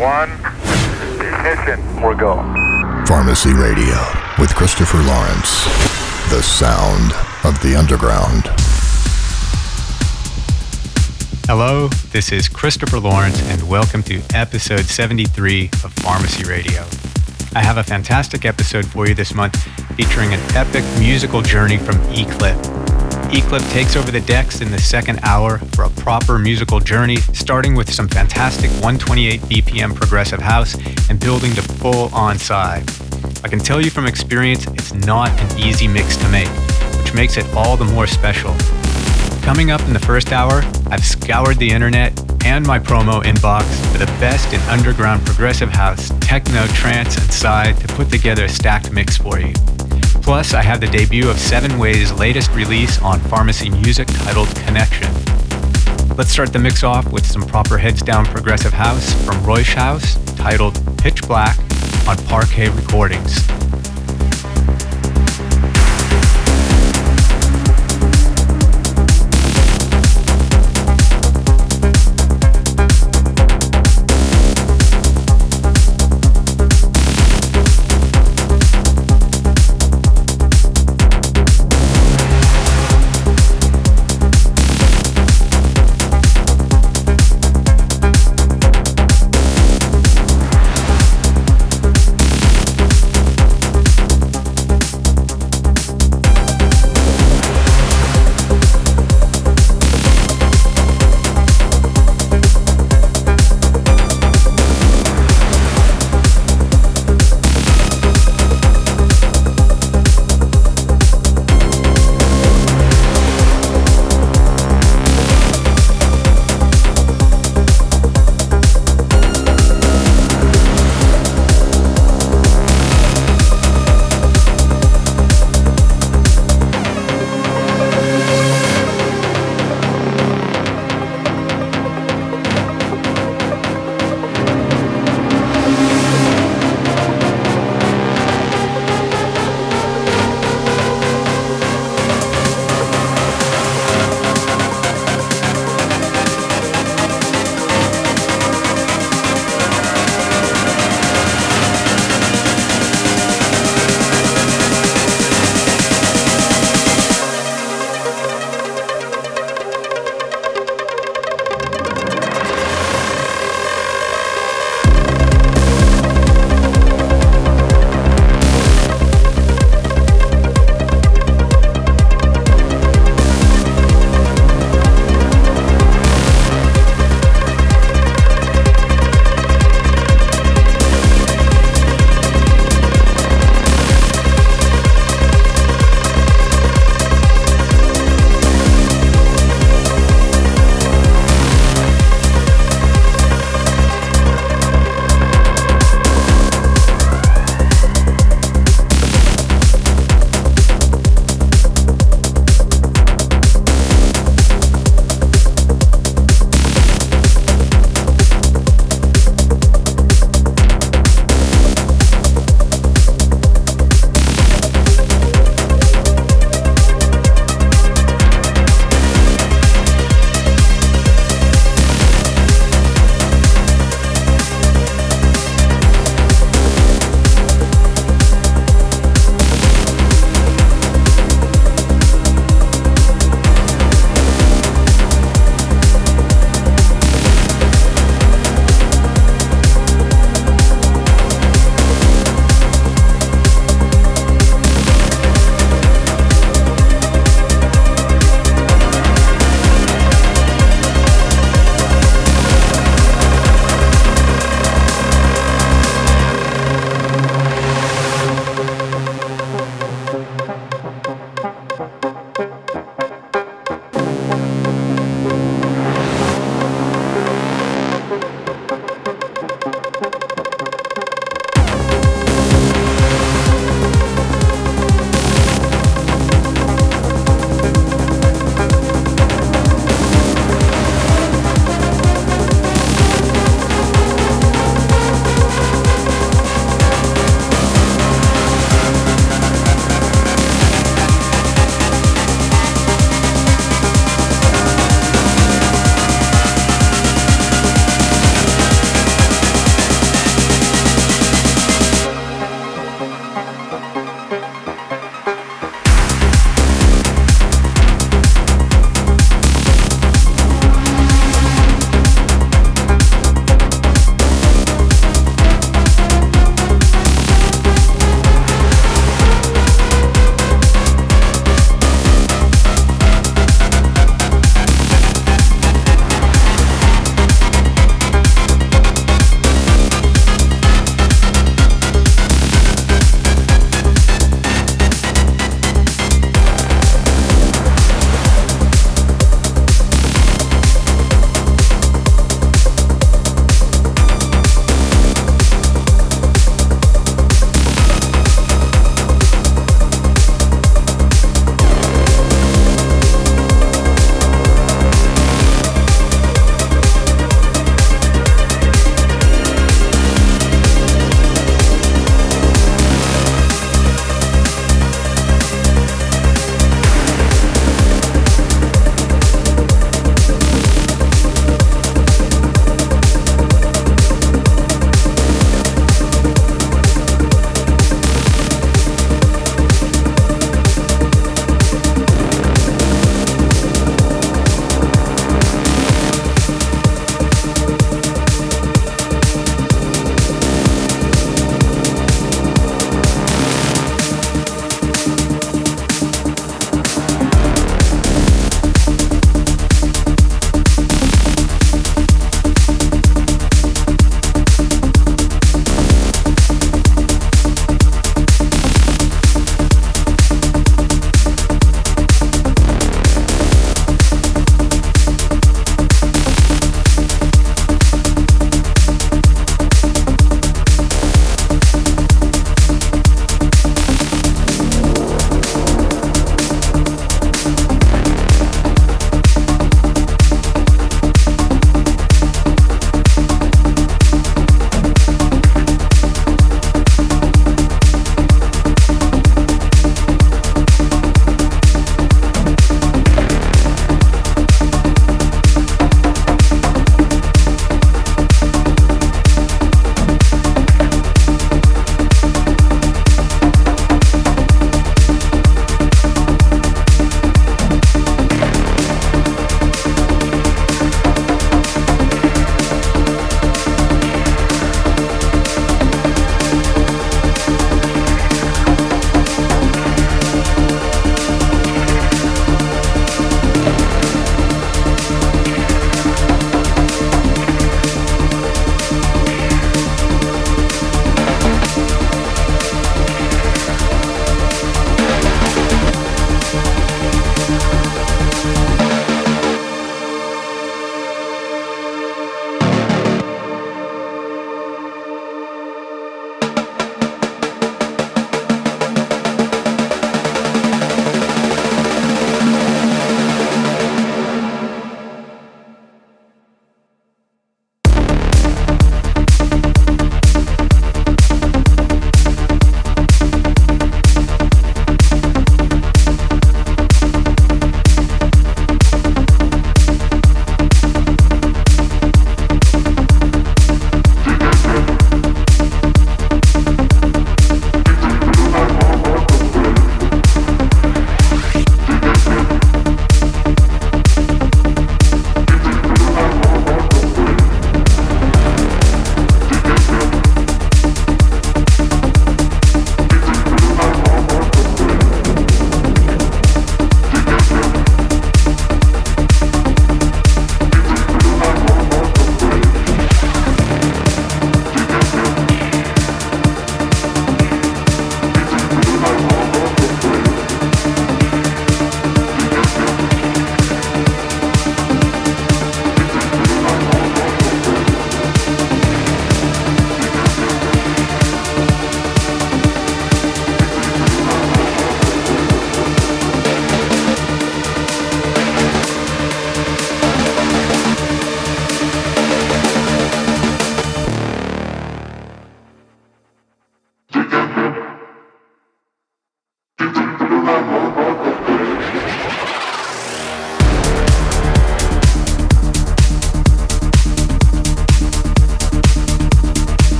one, ignition. We're go. Pharmacy Radio with Christopher Lawrence. The sound of the underground. Hello, this is Christopher Lawrence, and welcome to episode 73 of Pharmacy Radio. I have a fantastic episode for you this month featuring an epic musical journey from E-Clip. E-Clip takes over the decks in the second hour for a proper musical journey, starting with some fantastic 128 BPM progressive house and building to full on psy. I can tell you from experience, it's not an easy mix to make, which makes it all the more special. Coming up in the first hour, I've scoured the internet and my promo inbox for the best in underground progressive house, techno, trance, and psy to put together a stacked mix for you. Plus, I have the debut of Seven Way's latest release on Pharmacy Music titled Connection. Let's start the mix off with some proper heads down progressive house from Rauschhaus titled Pitch Black on Parquet Recordings.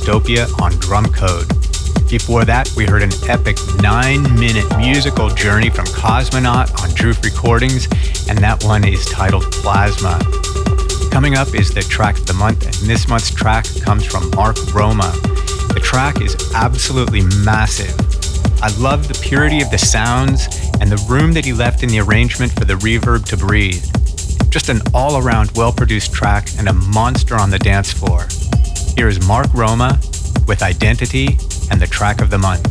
Dystopia on Drumcode. Before that, we heard an epic nine minute musical journey from Cosmonaut on JOOF Recordings, and that one is titled Plasma. Coming up is the track of the month, and this month's track comes from Mark Roma. The track is absolutely massive. I love the purity of the sounds and the room that he left in the arrangement for the reverb to breathe. Just an all around well produced track and a monster on the dance floor. Here is Mark Roma with Identity and the track of the month.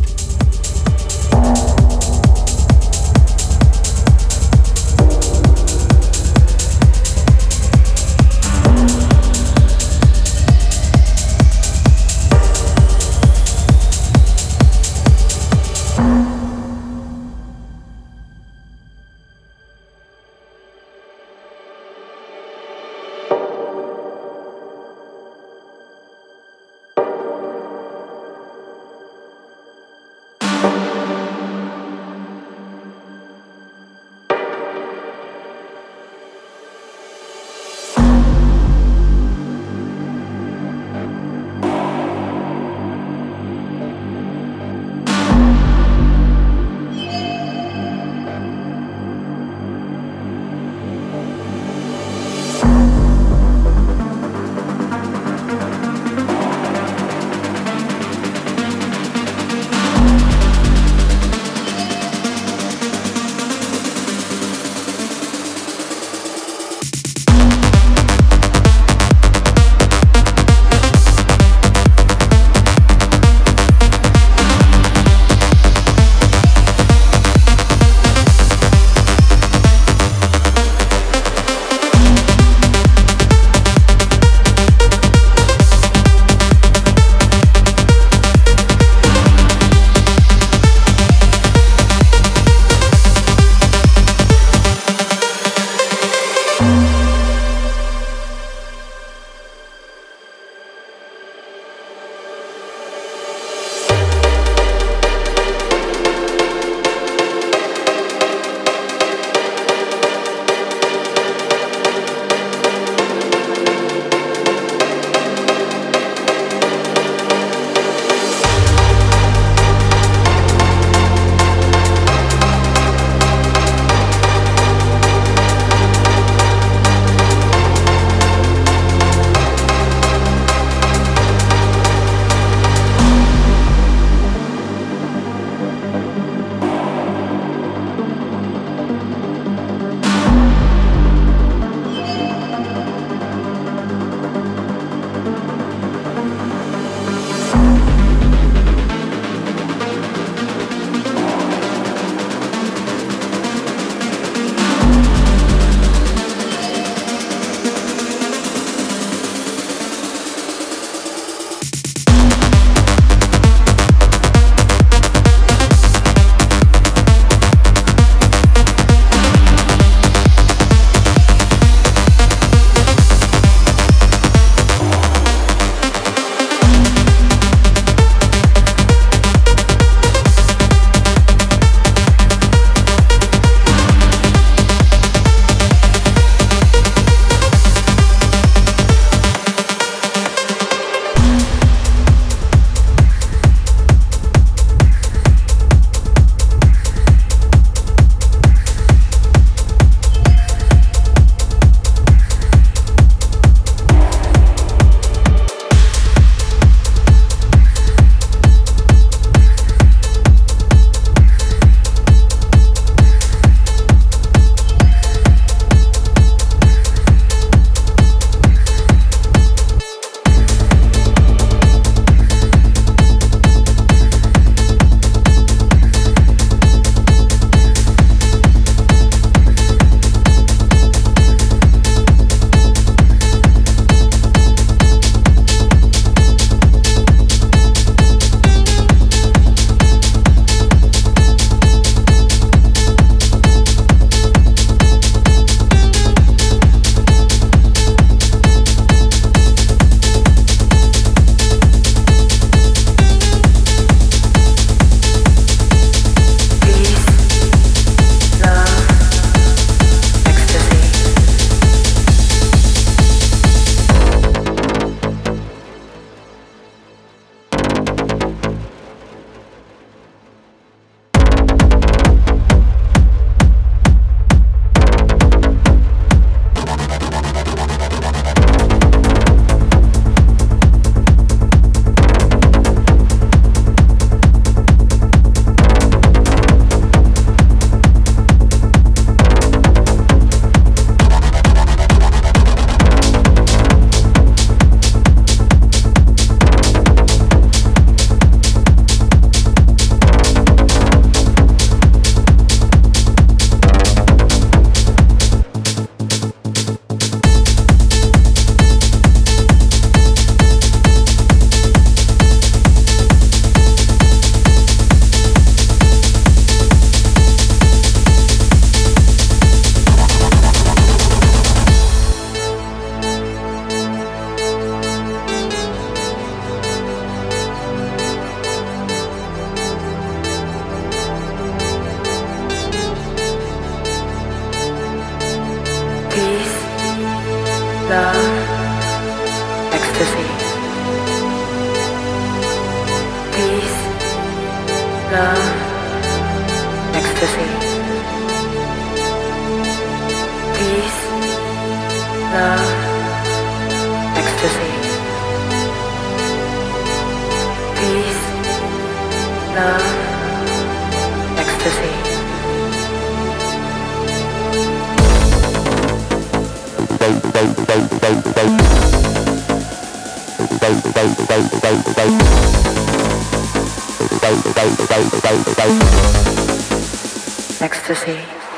Thank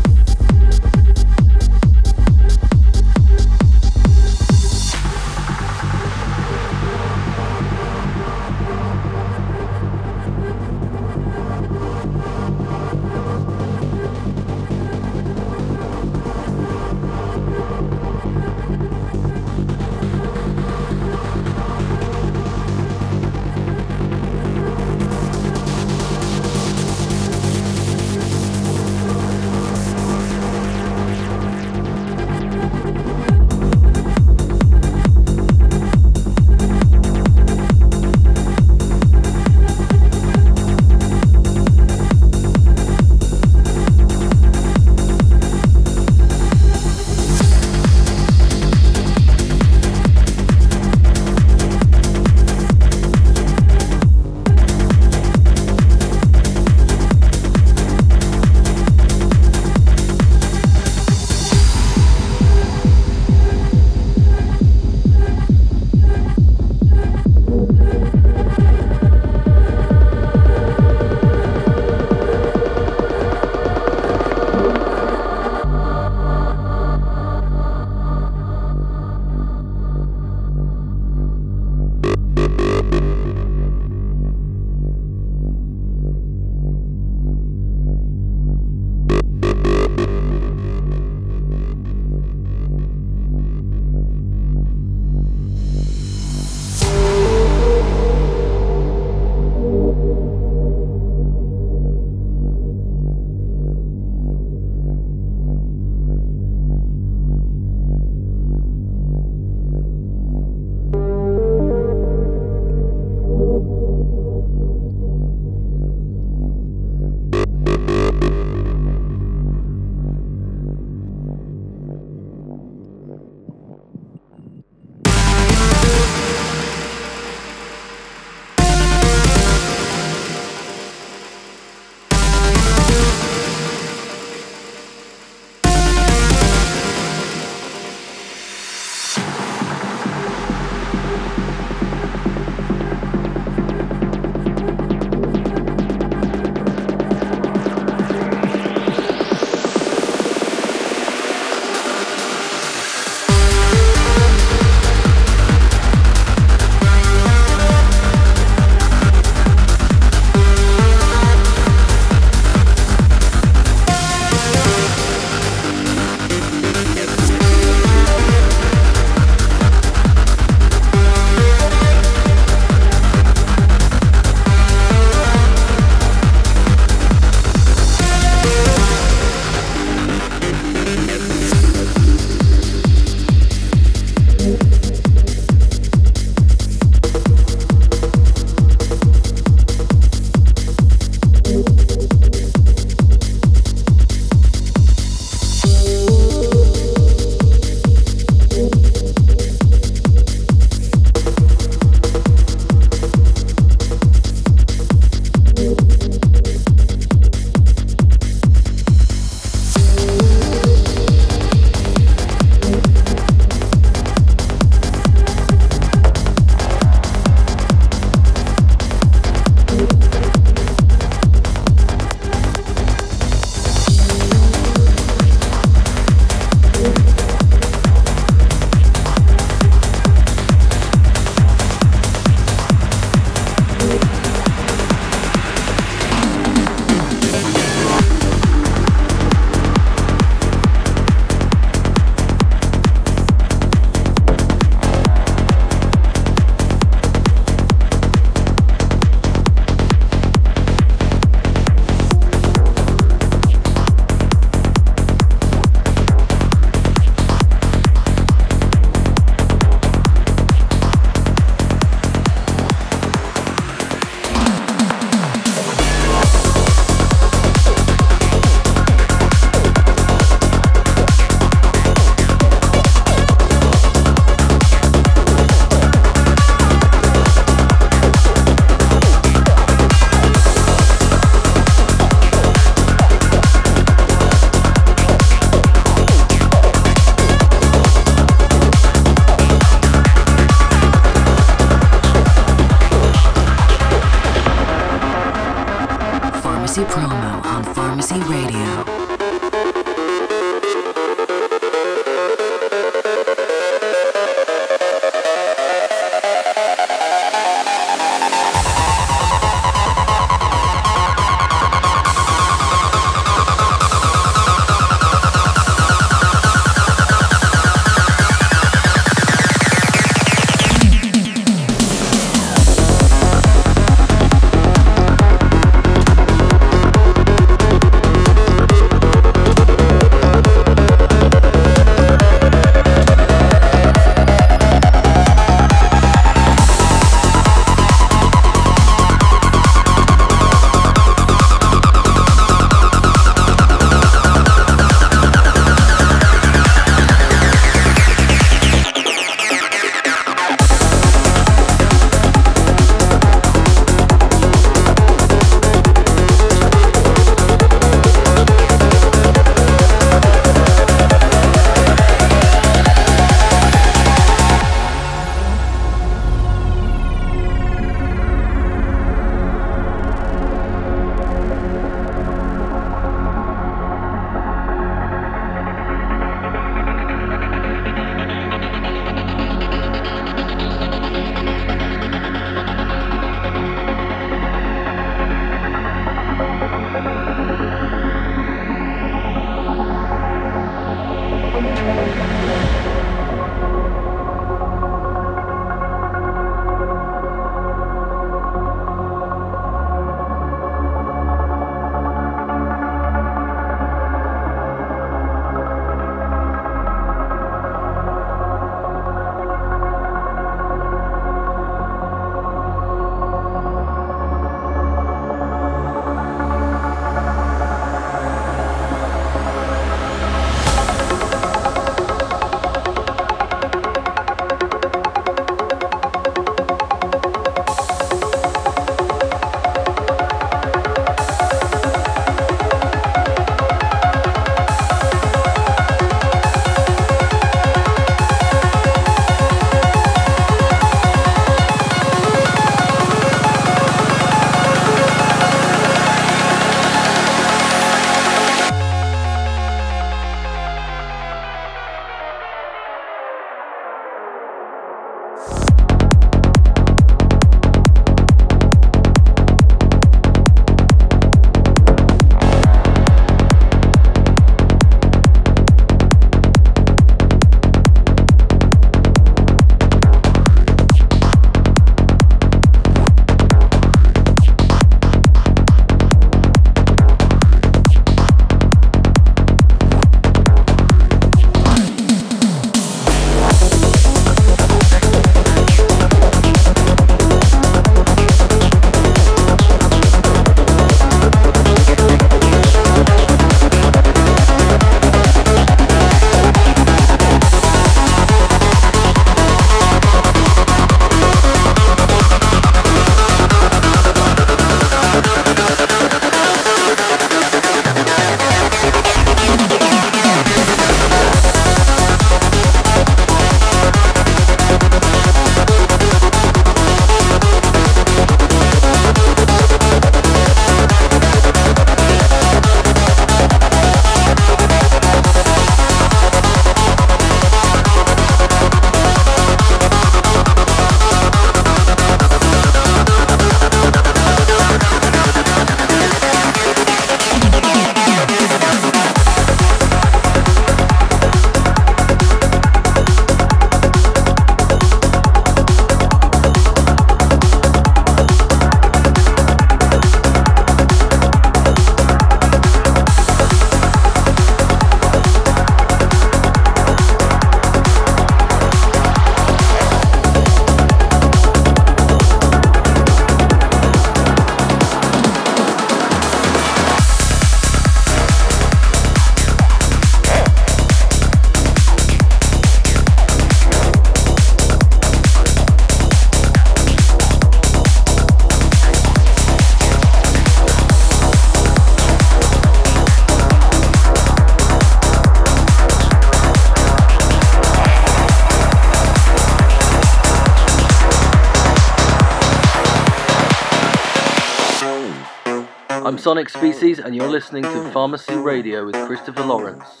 Sonic Species, and you're listening to Pharmacy Radio with Christopher Lawrence.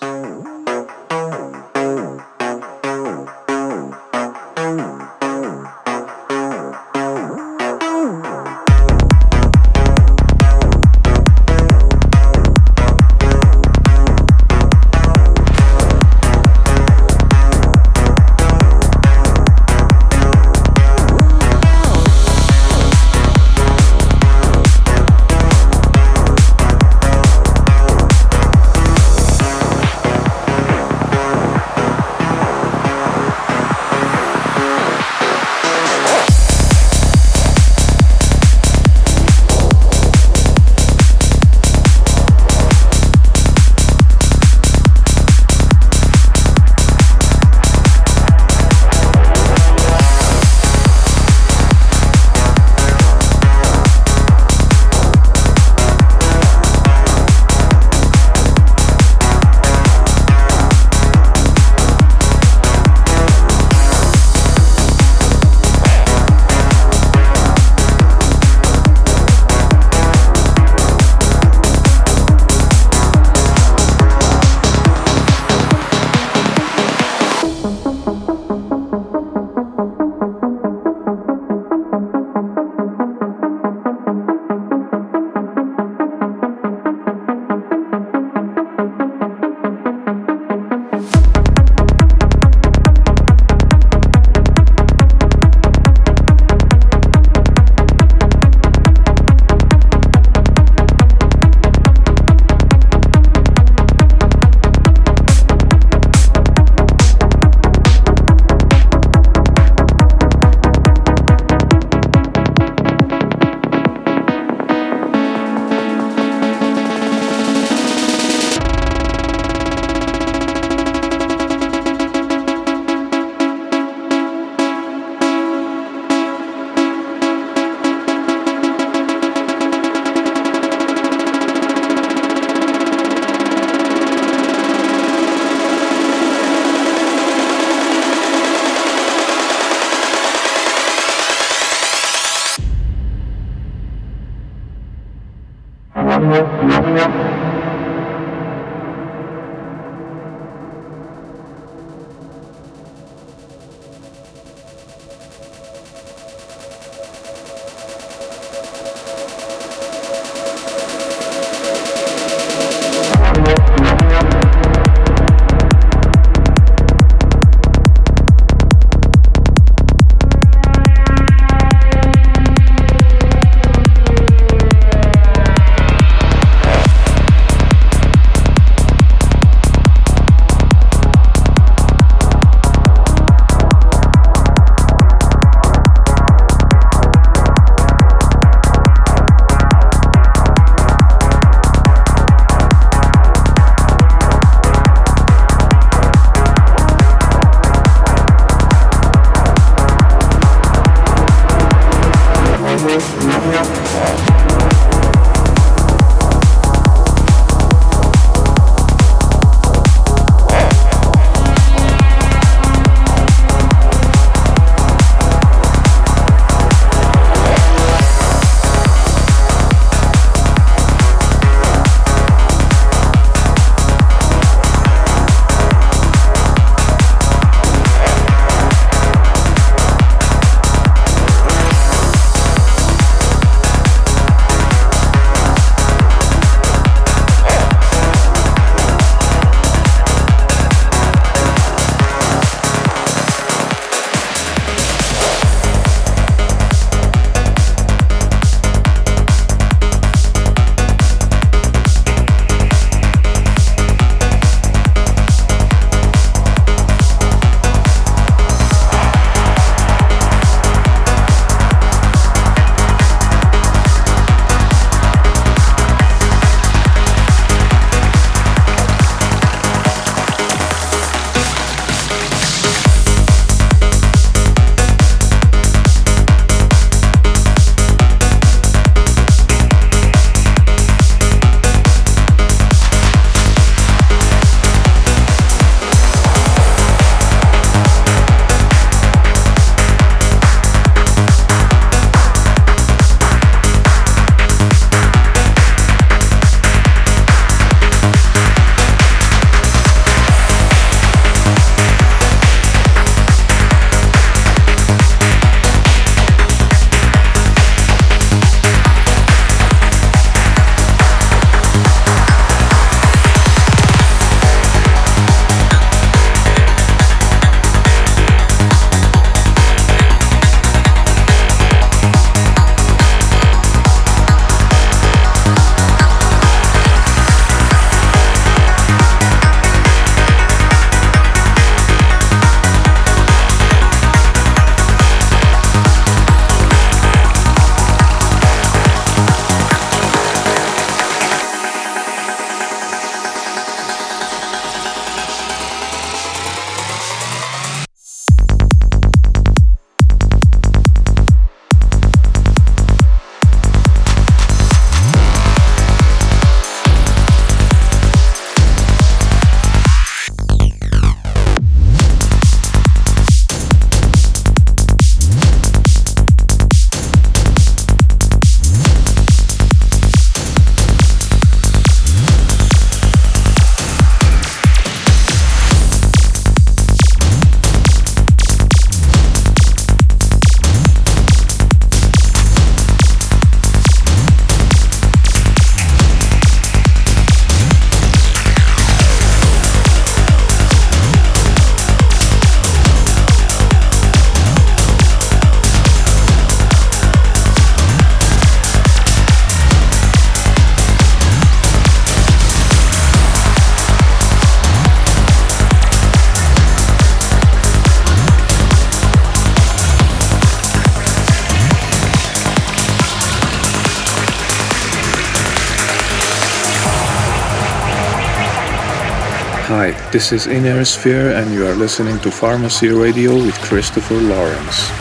This is Inner Sphere, and you are listening to Pharmacy Radio with Christopher Lawrence.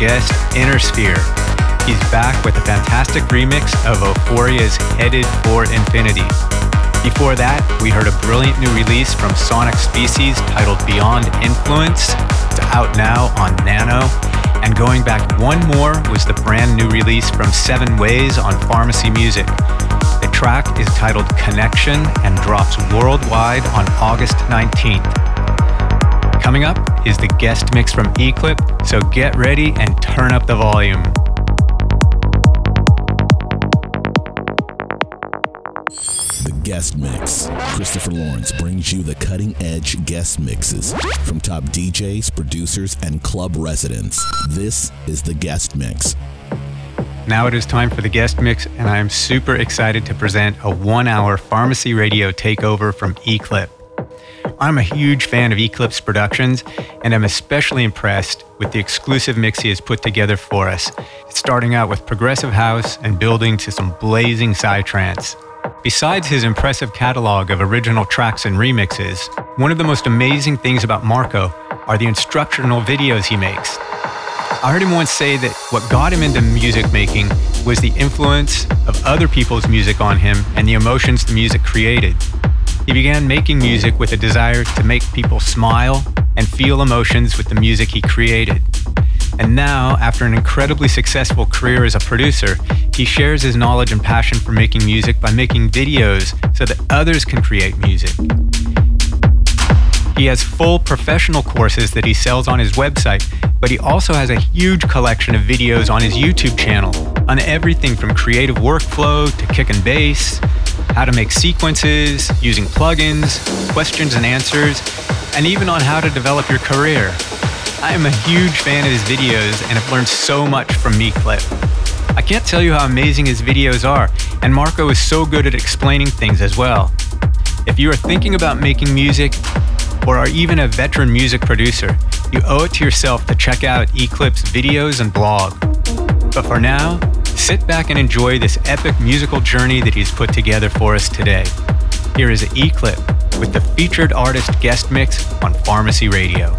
Guest, Inner Sphere. He's back with a fantastic remix of Oforia's Headed for Infinity. Before that, we heard a brilliant new release from Sonic Species titled Beyond Influence. It's out now on Nano. And going back one more was the brand new release from Seven Ways on Pharmacy Music. The track is titled Connection and drops worldwide on August 19th. Coming up is the guest mix from E-Clip, so get ready and turn up the volume. The guest mix. Christopher Lawrence brings you the cutting edge guest mixes from top DJs, producers, and club residents. This is the guest mix. Now it is time for the guest mix, and I am super excited to present a one hour pharmacy radio takeover from E-Clip. I'm a huge fan of E-Clip's Productions, and I'm especially impressed with the exclusive mix he has put together for us, It's starting out with progressive house and building to some blazing psytrance. Besides his impressive catalog of original tracks and remixes, one of the most amazing things about Marco are the instructional videos he makes. I heard him once say that what got him into music making was the influence of other people's music on him and the emotions the music created. He began making music with a desire to make people smile and feel emotions with the music he created. And now, after an incredibly successful career as a producer, he shares his knowledge and passion for making music by making videos so that others can create music. He has full professional courses that he sells on his website, but he also has a huge collection of videos on his YouTube channel on everything from creative workflow to kick and bass, how to make sequences, using plugins, questions and answers, and even on how to develop your career. I am a huge fan of his videos and have learned so much from E-Clip. I can't tell you how amazing his videos are, and Marco is so good at explaining things as well. If you are thinking about making music, or are even a veteran music producer, you owe it to yourself to check out E-Clip's videos and blog. But for now, Sit back and enjoy this epic musical journey that he's put together for us today. Here is an E clip with the featured artist guest mix on Pharmacy Radio.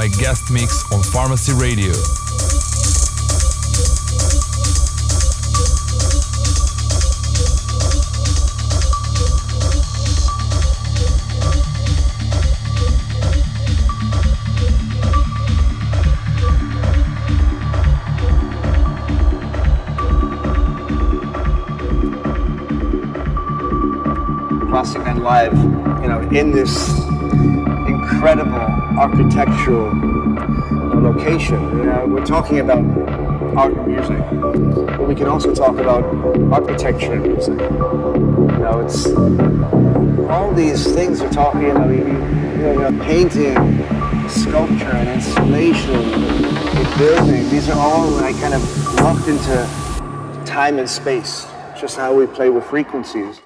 My guest mix on Pharmacy Radio. Plastic and Live, you know, in this incredible architectural location. You know, we're talking about art and music, but we can also talk about architecture and music. You know, it's all these things we're talking about. You know, painting, sculpture, and installation, and building. These are all like kind of locked into time and space. Just how we play with frequencies.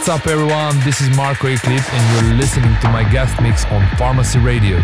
What's up, everyone? This is Marco Eclipse, and you're listening to my guest mix on Pharmacy Radio.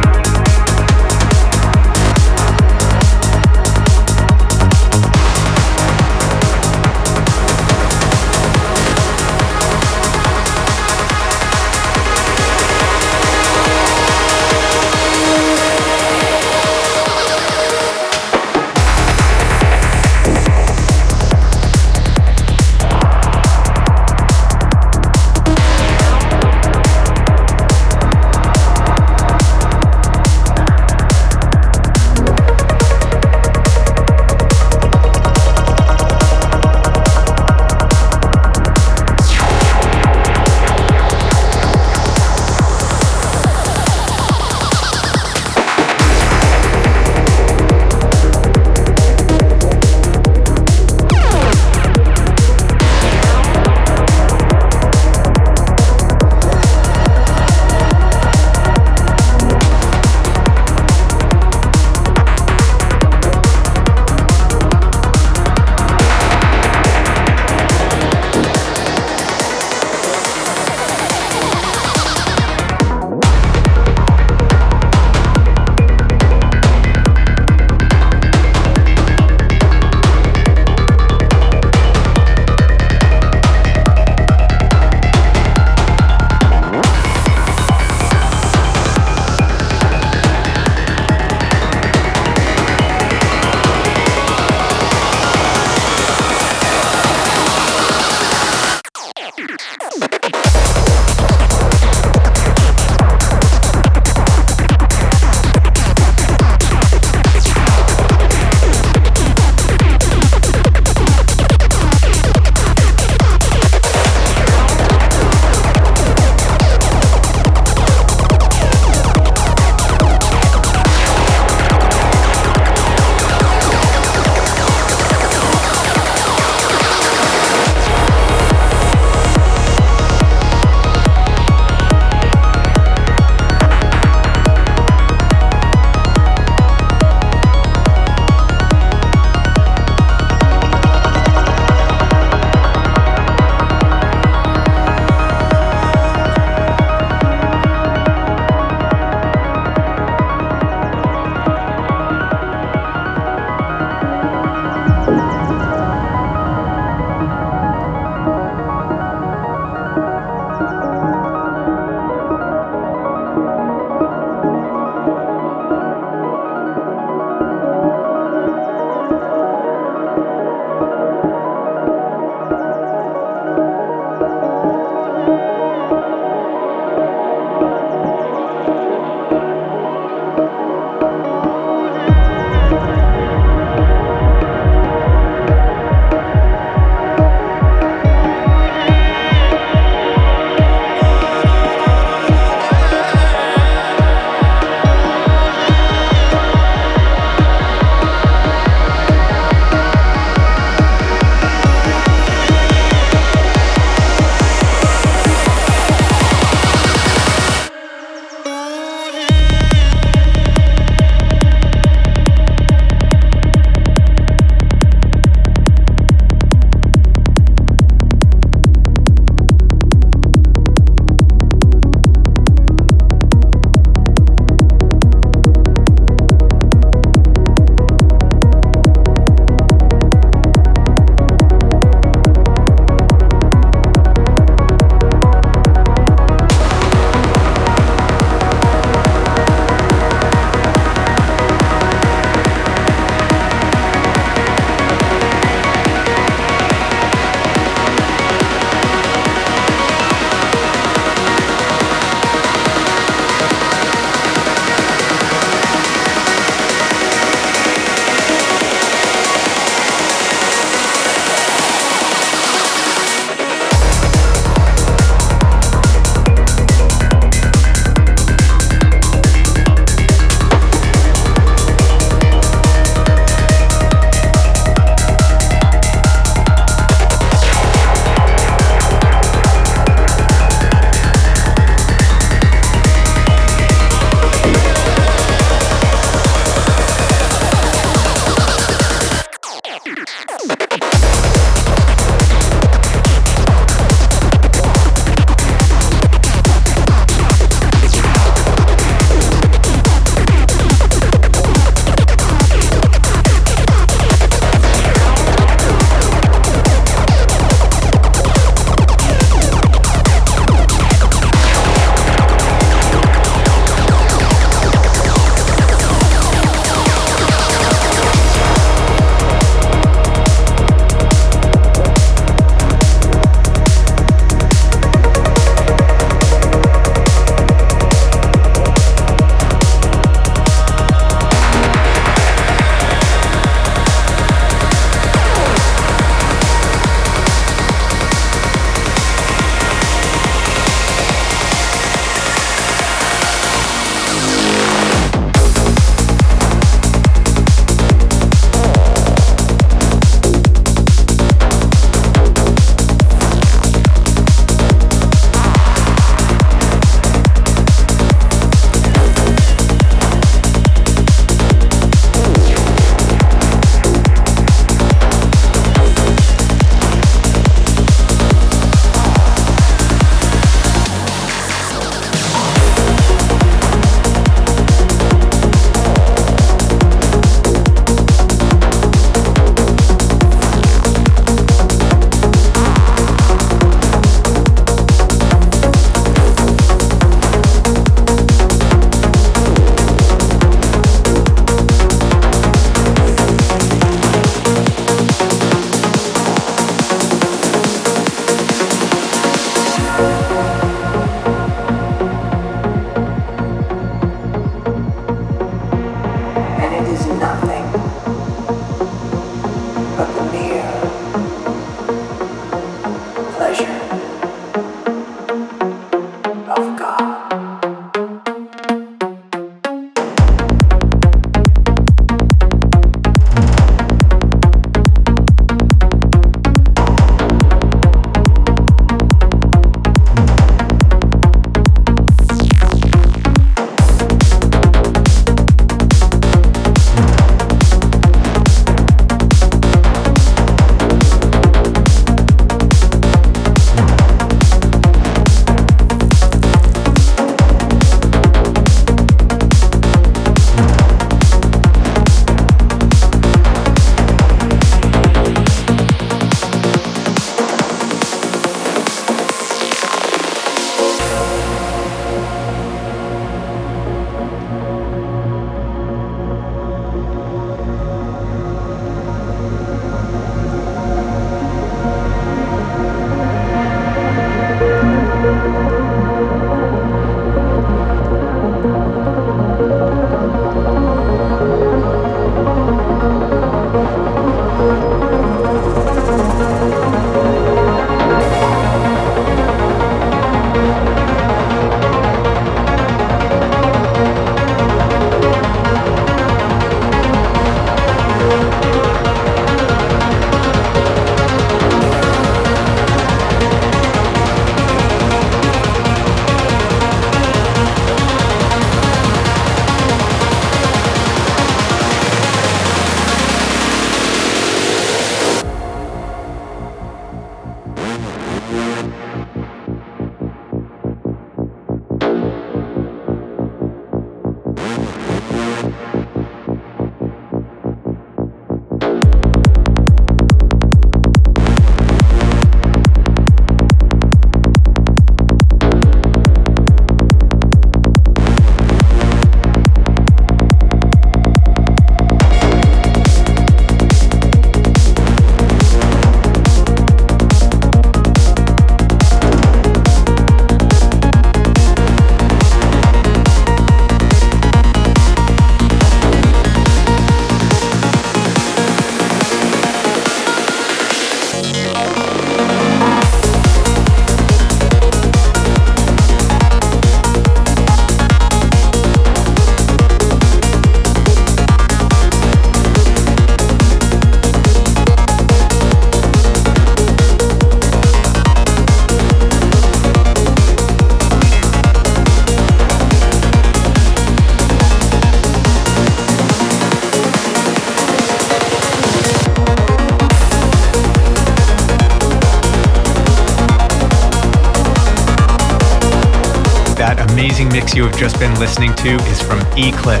Listening to is from E-Clip.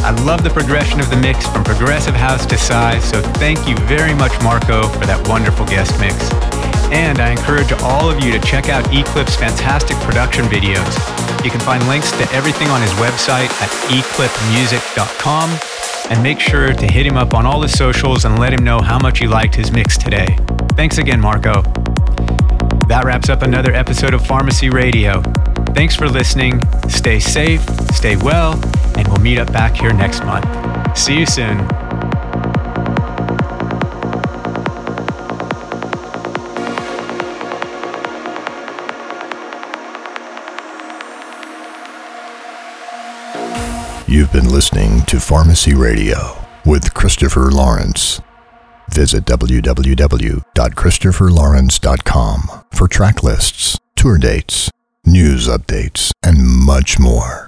I love the progression of the mix from progressive house to Psy, so thank you very much, Marco, for that wonderful guest mix. And I encourage all of you to check out E-Clip's fantastic production videos. You can find links to everything on his website at eclipmusic.com and make sure to hit him up on all the socials and let him know how much you liked his mix today. Thanks again, Marco. That wraps up another episode of Pharmacy Radio. Thanks for listening. Stay safe, stay well, and we'll meet up back here next month. See you soon. You've been listening to Pharmacy Radio with Christopher Lawrence. Visit www.christopherlawrence.com for track lists, tour dates, news updates, and much more.